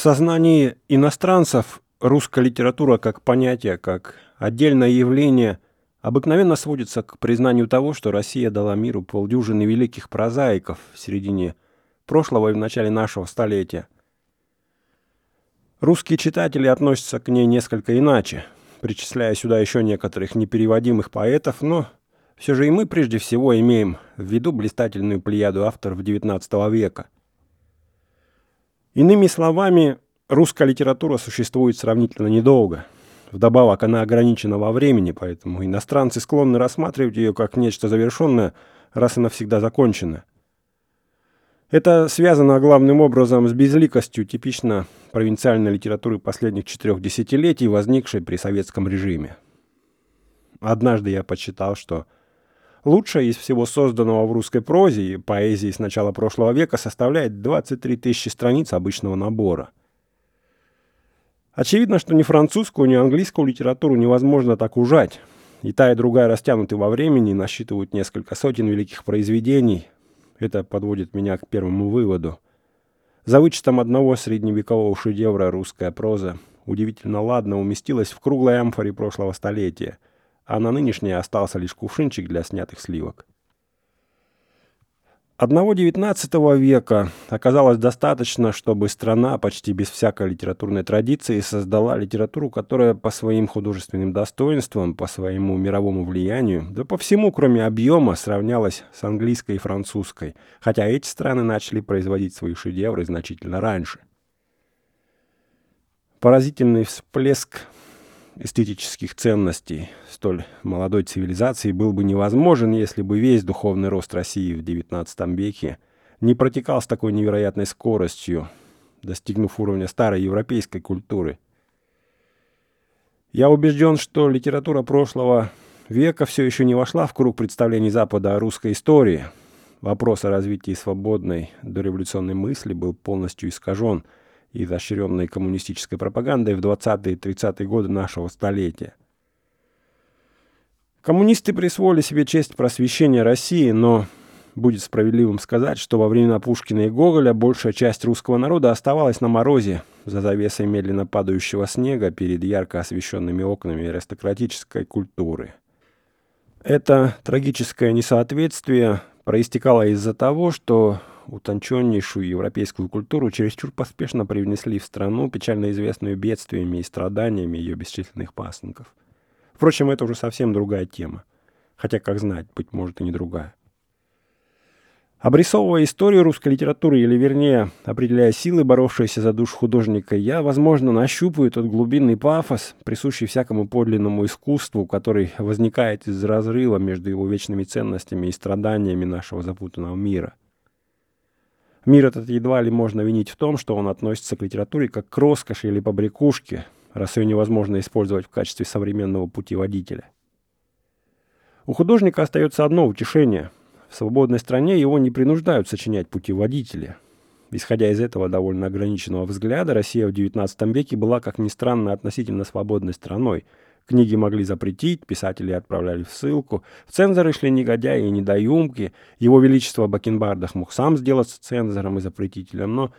В сознании иностранцев русская литература как понятие, как отдельное явление обыкновенно сводится к признанию того, что Россия дала миру полдюжины великих прозаиков в середине прошлого и в начале нашего столетия. Русские читатели относятся к ней несколько иначе, причисляя сюда еще некоторых непереводимых поэтов, но все же и мы прежде всего имеем в виду блистательную плеяду авторов XIX века. Иными словами, русская литература существует сравнительно недолго. Вдобавок она ограничена во времени, поэтому иностранцы склонны рассматривать ее как нечто завершенное, раз и навсегда законченное. Это связано главным образом с безликостью типично провинциальной литературы последних четырех десятилетий, возникшей при советском режиме. Однажды я подсчитал, что лучшее из всего созданного в русской прозе и поэзии с начала прошлого века составляет 23 тысячи страниц обычного набора. Очевидно, что ни французскую, ни английскую литературу невозможно так ужать. И та, и другая растянуты во времени, насчитывают несколько сотен великих произведений. Это подводит меня к первому выводу. За вычетом одного средневекового шедевра русская проза удивительно ладно уместилась в круглой амфоре прошлого столетия – а на нынешнее остался лишь кувшинчик для снятых сливок. Одного XIX века оказалось достаточно, чтобы страна почти без всякой литературной традиции создала литературу, которая по своим художественным достоинствам, по своему мировому влиянию, да по всему, кроме объема, сравнялась с английской и французской, хотя эти страны начали производить свои шедевры значительно раньше. Поразительный всплеск эстетических ценностей столь молодой цивилизации был бы невозможен, если бы весь духовный рост России в XIX веке не протекал с такой невероятной скоростью, достигнув уровня старой европейской культуры. Я убежден, что литература прошлого века все еще не вошла в круг представлений Запада о русской истории. Вопрос о развитии свободной дореволюционной мысли был полностью искажен – изощренной коммунистической пропагандой в 20-е и 30-е годы нашего столетия. Коммунисты присвоили себе честь просвещения России, но будет справедливым сказать, что во времена Пушкина и Гоголя большая часть русского народа оставалась на морозе за завесой медленно падающего снега перед ярко освещенными окнами аристократической культуры. Это трагическое несоответствие проистекало из-за того, что утонченнейшую европейскую культуру чересчур поспешно привнесли в страну, печально известную бедствиями и страданиями ее бесчисленных пасынков. Впрочем, это уже совсем другая тема. Хотя, как знать, быть может и не другая. Обрисовывая историю русской литературы, или вернее, определяя силы, боровшиеся за душу художника, я, возможно, нащупаю тот глубинный пафос, присущий всякому подлинному искусству, который возникает из разрыва между его вечными ценностями и страданиями нашего запутанного мира. Мир этот едва ли можно винить в том, что он относится к литературе как к роскоши или побрякушке, раз ее невозможно использовать в качестве современного путеводителя. У художника остается одно утешение. В свободной стране его не принуждают сочинять путеводители. Исходя из этого довольно ограниченного взгляда, Россия в XIX веке была, как ни странно, относительно свободной страной – Книги могли запретить, писатели отправляли в ссылку. В цензоры шли негодяи и недоумки. Его Величество Бакенбардах мог сам сделаться цензором и запретителем, но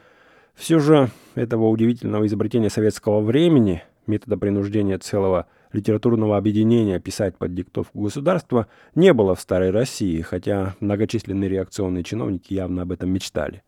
все же этого удивительного изобретения советского времени, метода принуждения целого литературного объединения писать под диктовку государства, не было в Старой России, хотя многочисленные реакционные чиновники явно об этом мечтали.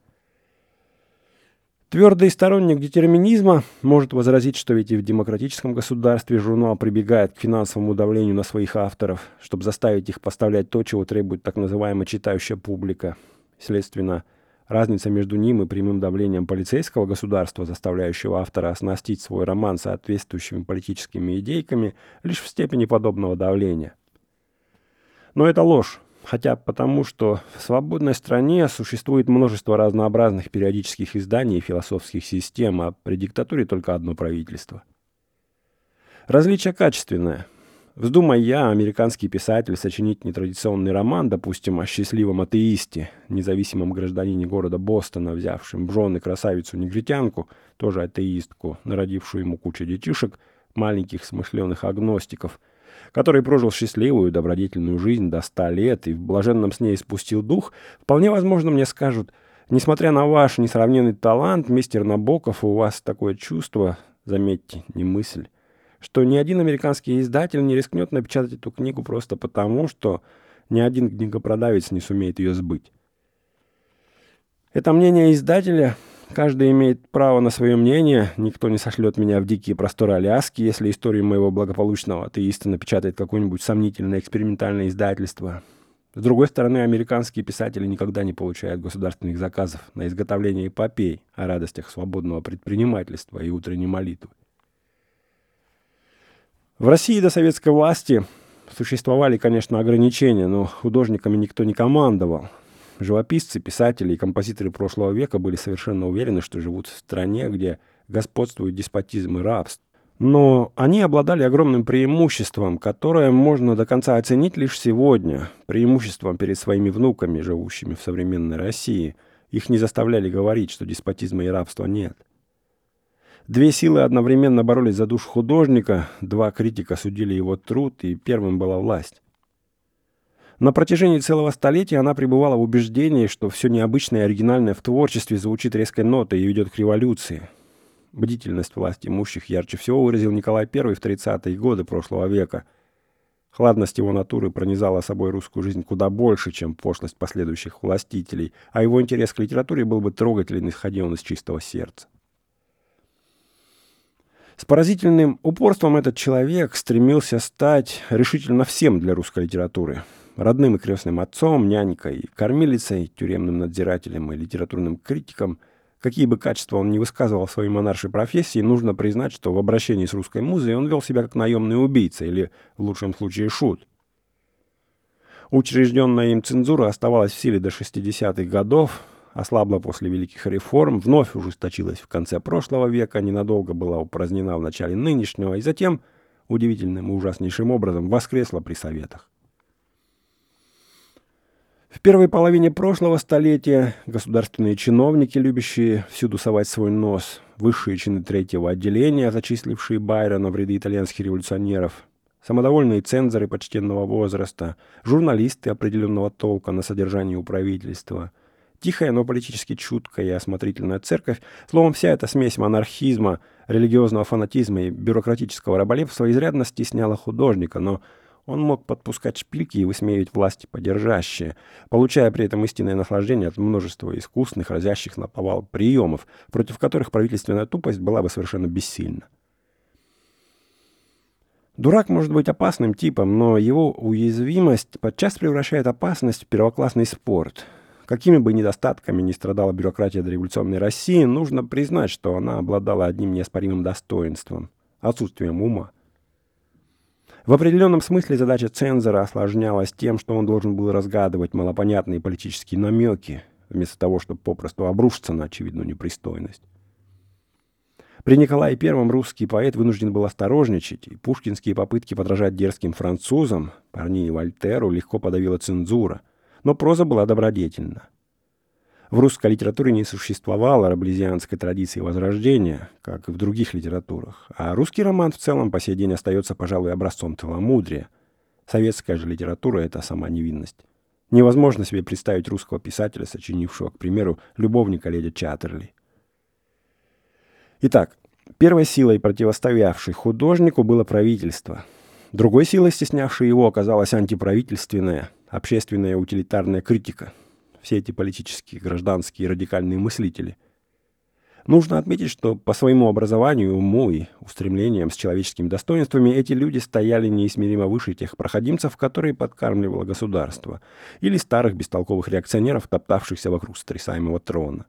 Твердый сторонник детерминизма может возразить, что ведь и в демократическом государстве журнал прибегает к финансовому давлению на своих авторов, чтобы заставить их поставлять то, чего требует так называемая читающая публика. Следственно, разница между ним и прямым давлением полицейского государства, заставляющего автора оснастить свой роман соответствующими политическими идейками, лишь в степени подобного давления. Но это ложь хотя потому, что в свободной стране существует множество разнообразных периодических изданий и философских систем, а при диктатуре только одно правительство. Различие качественное. Вздумай я, американский писатель, сочинить нетрадиционный роман, допустим, о счастливом атеисте, независимом гражданине города Бостона, взявшем в жены красавицу-негритянку, тоже атеистку, народившую ему кучу детишек, маленьких смышленых агностиков – который прожил счастливую, добродетельную жизнь до ста лет и в блаженном сне испустил дух, вполне возможно мне скажут, Несмотря на ваш несравненный талант, мистер Набоков, у вас такое чувство, заметьте, не мысль, что ни один американский издатель не рискнет напечатать эту книгу просто потому, что ни один книгопродавец не сумеет ее сбыть. Это мнение издателя. Каждый имеет право на свое мнение. Никто не сошлет меня в дикие просторы Аляски, если историю моего благополучного атеиста напечатает какое-нибудь сомнительное экспериментальное издательство. С другой стороны, американские писатели никогда не получают государственных заказов на изготовление эпопей о радостях свободного предпринимательства и утренней молитвы. В России до советской власти существовали, конечно, ограничения, но художниками никто не командовал. Живописцы, писатели и композиторы прошлого века были совершенно уверены, что живут в стране, где господствует деспотизм и рабство. Но они обладали огромным преимуществом, которое можно до конца оценить лишь сегодня, преимуществом перед своими внуками, живущими в современной России. Их не заставляли говорить, что деспотизма и рабства нет. Две силы одновременно боролись за душу художника, два критика судили его труд, и первым была власть. На протяжении целого столетия она пребывала в убеждении, что все необычное и оригинальное в творчестве звучит резкой нотой и ведет к революции. Бдительность власти имущих ярче всего выразил Николай I в 30-е годы прошлого века. Хладность его натуры пронизала собой русскую жизнь куда больше, чем пошлость последующих властителей, а его интерес к литературе был бы трогателен, исходя он из чистого сердца. С поразительным упорством этот человек стремился стать решительно всем для русской литературы. Родным и крестным отцом, нянькой, кормилицей, тюремным надзирателем и литературным критиком – Какие бы качества он ни высказывал в своей монаршей профессии, нужно признать, что в обращении с русской музой он вел себя как наемный убийца или, в лучшем случае, шут. Учрежденная им цензура оставалась в силе до 60-х годов, ослабла после великих реформ, вновь ужесточилась в конце прошлого века, ненадолго была упразднена в начале нынешнего и затем, удивительным и ужаснейшим образом, воскресла при советах. В первой половине прошлого столетия государственные чиновники, любящие всюду совать свой нос, высшие чины третьего отделения, зачислившие Байрона в ряды итальянских революционеров, самодовольные цензоры почтенного возраста, журналисты определенного толка на содержании у правительства, тихая, но политически чуткая и осмотрительная церковь, словом, вся эта смесь монархизма, религиозного фанатизма и бюрократического раболепства изрядно стесняла художника, но он мог подпускать шпильки и высмеивать власти подержащие, получая при этом истинное наслаждение от множества искусных, разящих на повал приемов, против которых правительственная тупость была бы совершенно бессильна. Дурак может быть опасным типом, но его уязвимость подчас превращает опасность в первоклассный спорт. Какими бы недостатками ни страдала бюрократия дореволюционной России, нужно признать, что она обладала одним неоспоримым достоинством – отсутствием ума. В определенном смысле задача цензора осложнялась тем, что он должен был разгадывать малопонятные политические намеки, вместо того, чтобы попросту обрушиться на очевидную непристойность. При Николае I русский поэт вынужден был осторожничать, и пушкинские попытки подражать дерзким французам, Парни и Вольтеру, легко подавила цензура, но проза была добродетельна. В русской литературе не существовало раблезианской традиции возрождения, как и в других литературах, а русский роман в целом по сей день остается, пожалуй, образцом целомудрия. Советская же литература — это сама невинность. Невозможно себе представить русского писателя, сочинившего, к примеру, любовника леди Чаттерли. Итак, первой силой, противостоявшей художнику, было правительство. Другой силой, стеснявшей его, оказалась антиправительственная, общественная утилитарная критика — все эти политические, гражданские, радикальные мыслители. Нужно отметить, что по своему образованию, уму и устремлениям с человеческими достоинствами эти люди стояли неизмеримо выше тех проходимцев, которые подкармливало государство, или старых бестолковых реакционеров, топтавшихся вокруг сотрясаемого трона.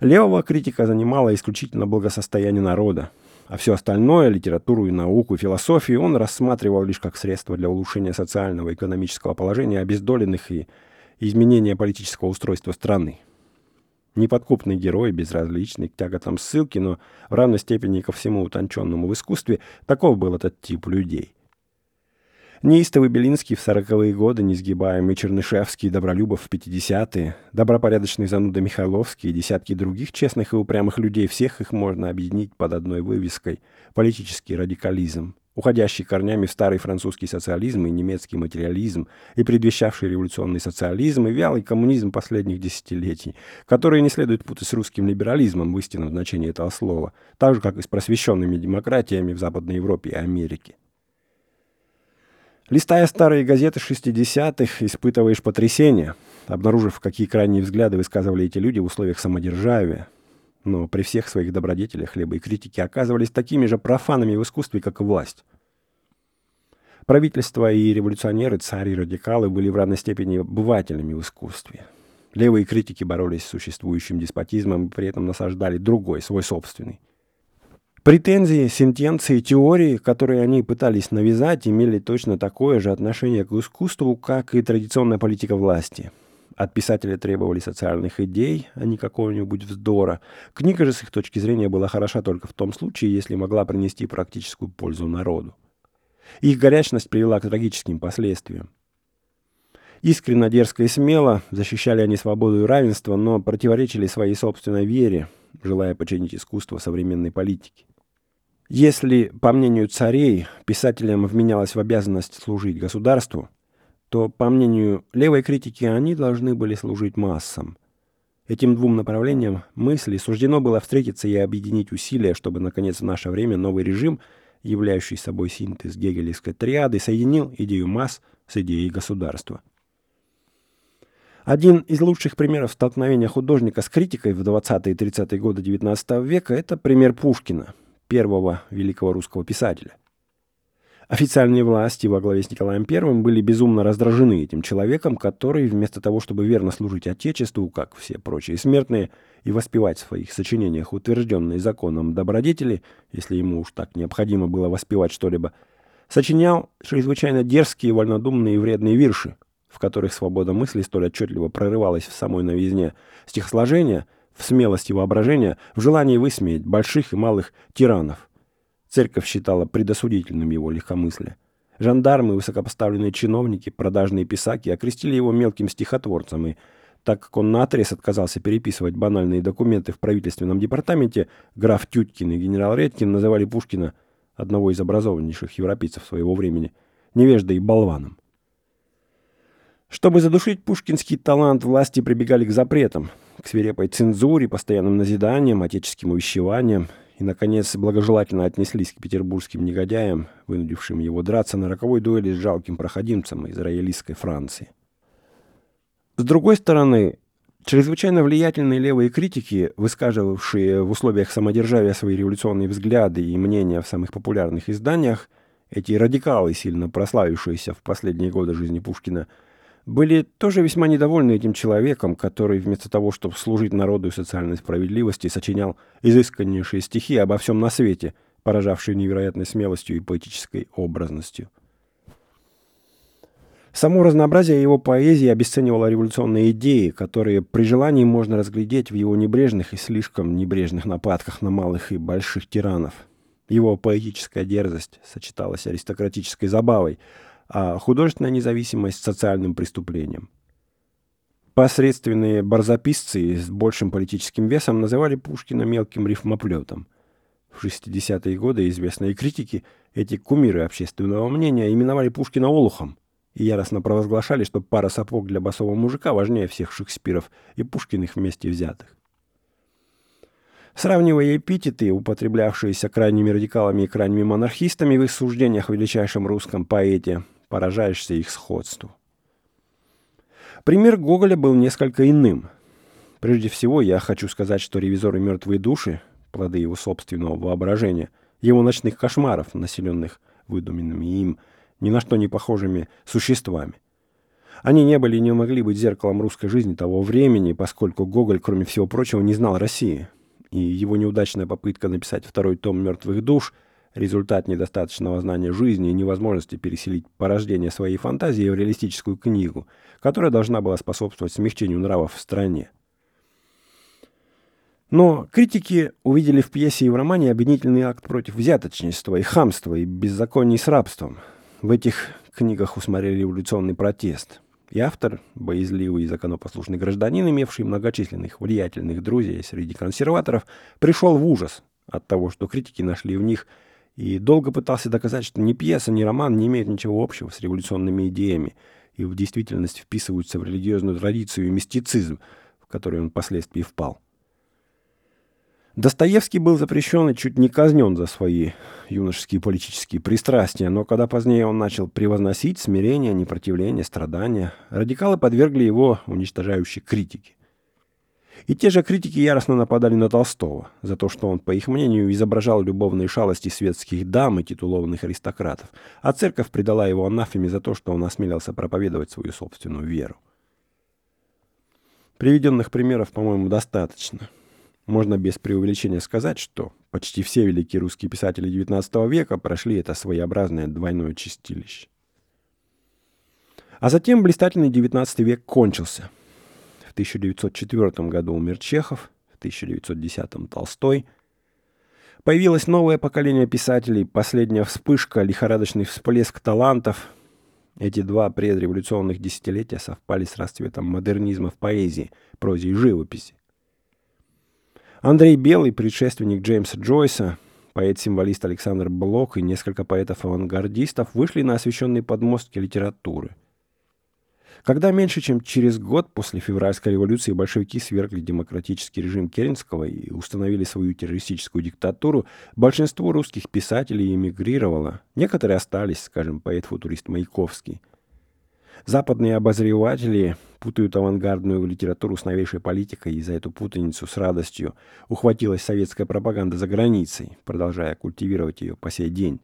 Левого критика занимало исключительно благосостояние народа, а все остальное, литературу и науку, философию, он рассматривал лишь как средство для улучшения социального и экономического положения обездоленных и изменения политического устройства страны. Неподкупный герой, безразличный к тяготам ссылки, но в равной степени ко всему утонченному в искусстве, таков был этот тип людей. Неистовый Белинский в сороковые годы, несгибаемый Чернышевский, Добролюбов в пятидесятые, добропорядочный зануда Михайловский и десятки других честных и упрямых людей, всех их можно объединить под одной вывеской – политический радикализм – уходящий корнями в старый французский социализм и немецкий материализм, и предвещавший революционный социализм, и вялый коммунизм последних десятилетий, которые не следует путать с русским либерализмом в истинном значении этого слова, так же, как и с просвещенными демократиями в Западной Европе и Америке. Листая старые газеты 60-х, испытываешь потрясение, обнаружив, какие крайние взгляды высказывали эти люди в условиях самодержавия, но при всех своих добродетелях хлеба и критики оказывались такими же профанами в искусстве, как и власть. Правительство и революционеры, цари и радикалы были в равной степени обывателями в искусстве. Левые критики боролись с существующим деспотизмом и при этом насаждали другой, свой собственный. Претензии, сентенции, теории, которые они пытались навязать, имели точно такое же отношение к искусству, как и традиционная политика власти – от писателя требовали социальных идей, а не какого-нибудь вздора. Книга же с их точки зрения была хороша только в том случае, если могла принести практическую пользу народу. Их горячность привела к трагическим последствиям. Искренно, дерзко и смело защищали они свободу и равенство, но противоречили своей собственной вере, желая подчинить искусство современной политике. Если, по мнению царей, писателям вменялось в обязанность служить государству – то, по мнению левой критики, они должны были служить массам. Этим двум направлениям мысли суждено было встретиться и объединить усилия, чтобы, наконец, в наше время новый режим, являющий собой синтез гегелевской триады, соединил идею масс с идеей государства. Один из лучших примеров столкновения художника с критикой в 20-е и 30-е годы XIX века – это пример Пушкина, первого великого русского писателя. Официальные власти во главе с Николаем I были безумно раздражены этим человеком, который, вместо того, чтобы верно служить Отечеству, как все прочие смертные, и воспевать в своих сочинениях утвержденные законом добродетели, если ему уж так необходимо было воспевать что-либо, сочинял чрезвычайно дерзкие, вольнодумные и вредные вирши, в которых свобода мысли столь отчетливо прорывалась в самой новизне стихосложения, в смелости воображения, в желании высмеять больших и малых тиранов – Церковь считала предосудительным его легкомыслие. Жандармы, высокопоставленные чиновники, продажные писаки окрестили его мелким стихотворцем, и так как он наотрез отказался переписывать банальные документы в правительственном департаменте, граф Тюткин и генерал Редькин называли Пушкина, одного из образованнейших европейцев своего времени, невеждой и болваном. Чтобы задушить пушкинский талант, власти прибегали к запретам, к свирепой цензуре, постоянным назиданиям, отеческим увещеваниям, и, наконец, благожелательно отнеслись к петербургским негодяям, вынудившим его драться на роковой дуэли с жалким проходимцем из роялистской Франции. С другой стороны, чрезвычайно влиятельные левые критики, высказывавшие в условиях самодержавия свои революционные взгляды и мнения в самых популярных изданиях, эти радикалы, сильно прославившиеся в последние годы жизни Пушкина, были тоже весьма недовольны этим человеком, который вместо того, чтобы служить народу и социальной справедливости, сочинял изысканнейшие стихи обо всем на свете, поражавшие невероятной смелостью и поэтической образностью. Само разнообразие его поэзии обесценивало революционные идеи, которые при желании можно разглядеть в его небрежных и слишком небрежных нападках на малых и больших тиранов. Его поэтическая дерзость сочеталась с аристократической забавой – а художественная независимость социальным преступлением. Посредственные барзаписцы с большим политическим весом называли Пушкина мелким рифмоплетом. В 60-е годы известные критики, эти кумиры общественного мнения, именовали Пушкина Олухом и яростно провозглашали, что пара сапог для басового мужика важнее всех Шекспиров и Пушкиных вместе взятых. Сравнивая эпитеты, употреблявшиеся крайними радикалами и крайними монархистами в их суждениях о величайшем русском поэте, поражаешься их сходству. Пример Гоголя был несколько иным. Прежде всего, я хочу сказать, что ревизоры «Мертвые души» — плоды его собственного воображения, его ночных кошмаров, населенных выдуманными им, ни на что не похожими существами. Они не были и не могли быть зеркалом русской жизни того времени, поскольку Гоголь, кроме всего прочего, не знал России. И его неудачная попытка написать второй том «Мертвых душ» — результат недостаточного знания жизни и невозможности переселить порождение своей фантазии в реалистическую книгу, которая должна была способствовать смягчению нравов в стране. Но критики увидели в пьесе и в романе обвинительный акт против взяточничества и хамства и беззаконий с рабством. В этих книгах усмотрели революционный протест. И автор, боязливый и законопослушный гражданин, имевший многочисленных влиятельных друзей среди консерваторов, пришел в ужас от того, что критики нашли в них и долго пытался доказать, что ни пьеса, ни роман не имеют ничего общего с революционными идеями и в действительности вписываются в религиозную традицию и мистицизм, в который он впоследствии впал. Достоевский был запрещен и чуть не казнен за свои юношеские политические пристрастия, но когда позднее он начал превозносить смирение, непротивление, страдания, радикалы подвергли его уничтожающей критике. И те же критики яростно нападали на Толстого за то, что он, по их мнению, изображал любовные шалости светских дам и титулованных аристократов, а церковь предала его анафеме за то, что он осмелился проповедовать свою собственную веру. Приведенных примеров, по-моему, достаточно. Можно без преувеличения сказать, что почти все великие русские писатели XIX века прошли это своеобразное двойное чистилище. А затем блистательный XIX век кончился. В 1904 году умер Чехов, в 1910 Толстой. Появилось новое поколение писателей, последняя вспышка, лихорадочный всплеск талантов. Эти два предреволюционных десятилетия совпали с расцветом модернизма в поэзии, прозе и живописи. Андрей Белый, предшественник Джеймса Джойса, поэт-символист Александр Блок и несколько поэтов-авангардистов вышли на освещенные подмостки литературы. Когда меньше чем через год после февральской революции большевики свергли демократический режим Керенского и установили свою террористическую диктатуру, большинство русских писателей эмигрировало. Некоторые остались, скажем, поэт-футурист Маяковский – Западные обозреватели путают авангардную литературу с новейшей политикой, и за эту путаницу с радостью ухватилась советская пропаганда за границей, продолжая культивировать ее по сей день.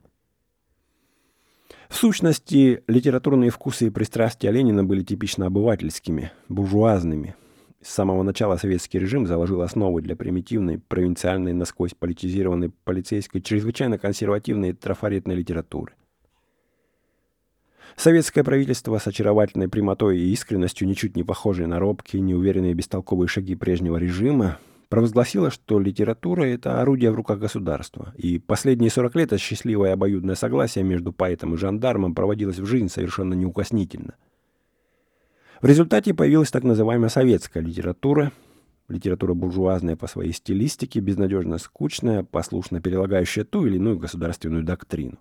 В сущности, литературные вкусы и пристрастия Ленина были типично обывательскими, буржуазными. С самого начала советский режим заложил основы для примитивной, провинциальной, насквозь политизированной полицейской, чрезвычайно консервативной и трафаретной литературы. Советское правительство с очаровательной прямотой и искренностью, ничуть не похожей на робкие, неуверенные бестолковые шаги прежнего режима, провозгласило, что литература — это орудие в руках государства, и последние 40 лет это счастливое обоюдное согласие между поэтом и жандармом проводилось в жизнь совершенно неукоснительно. В результате появилась так называемая советская литература, литература буржуазная по своей стилистике, безнадежно скучная, послушно перелагающая ту или иную государственную доктрину.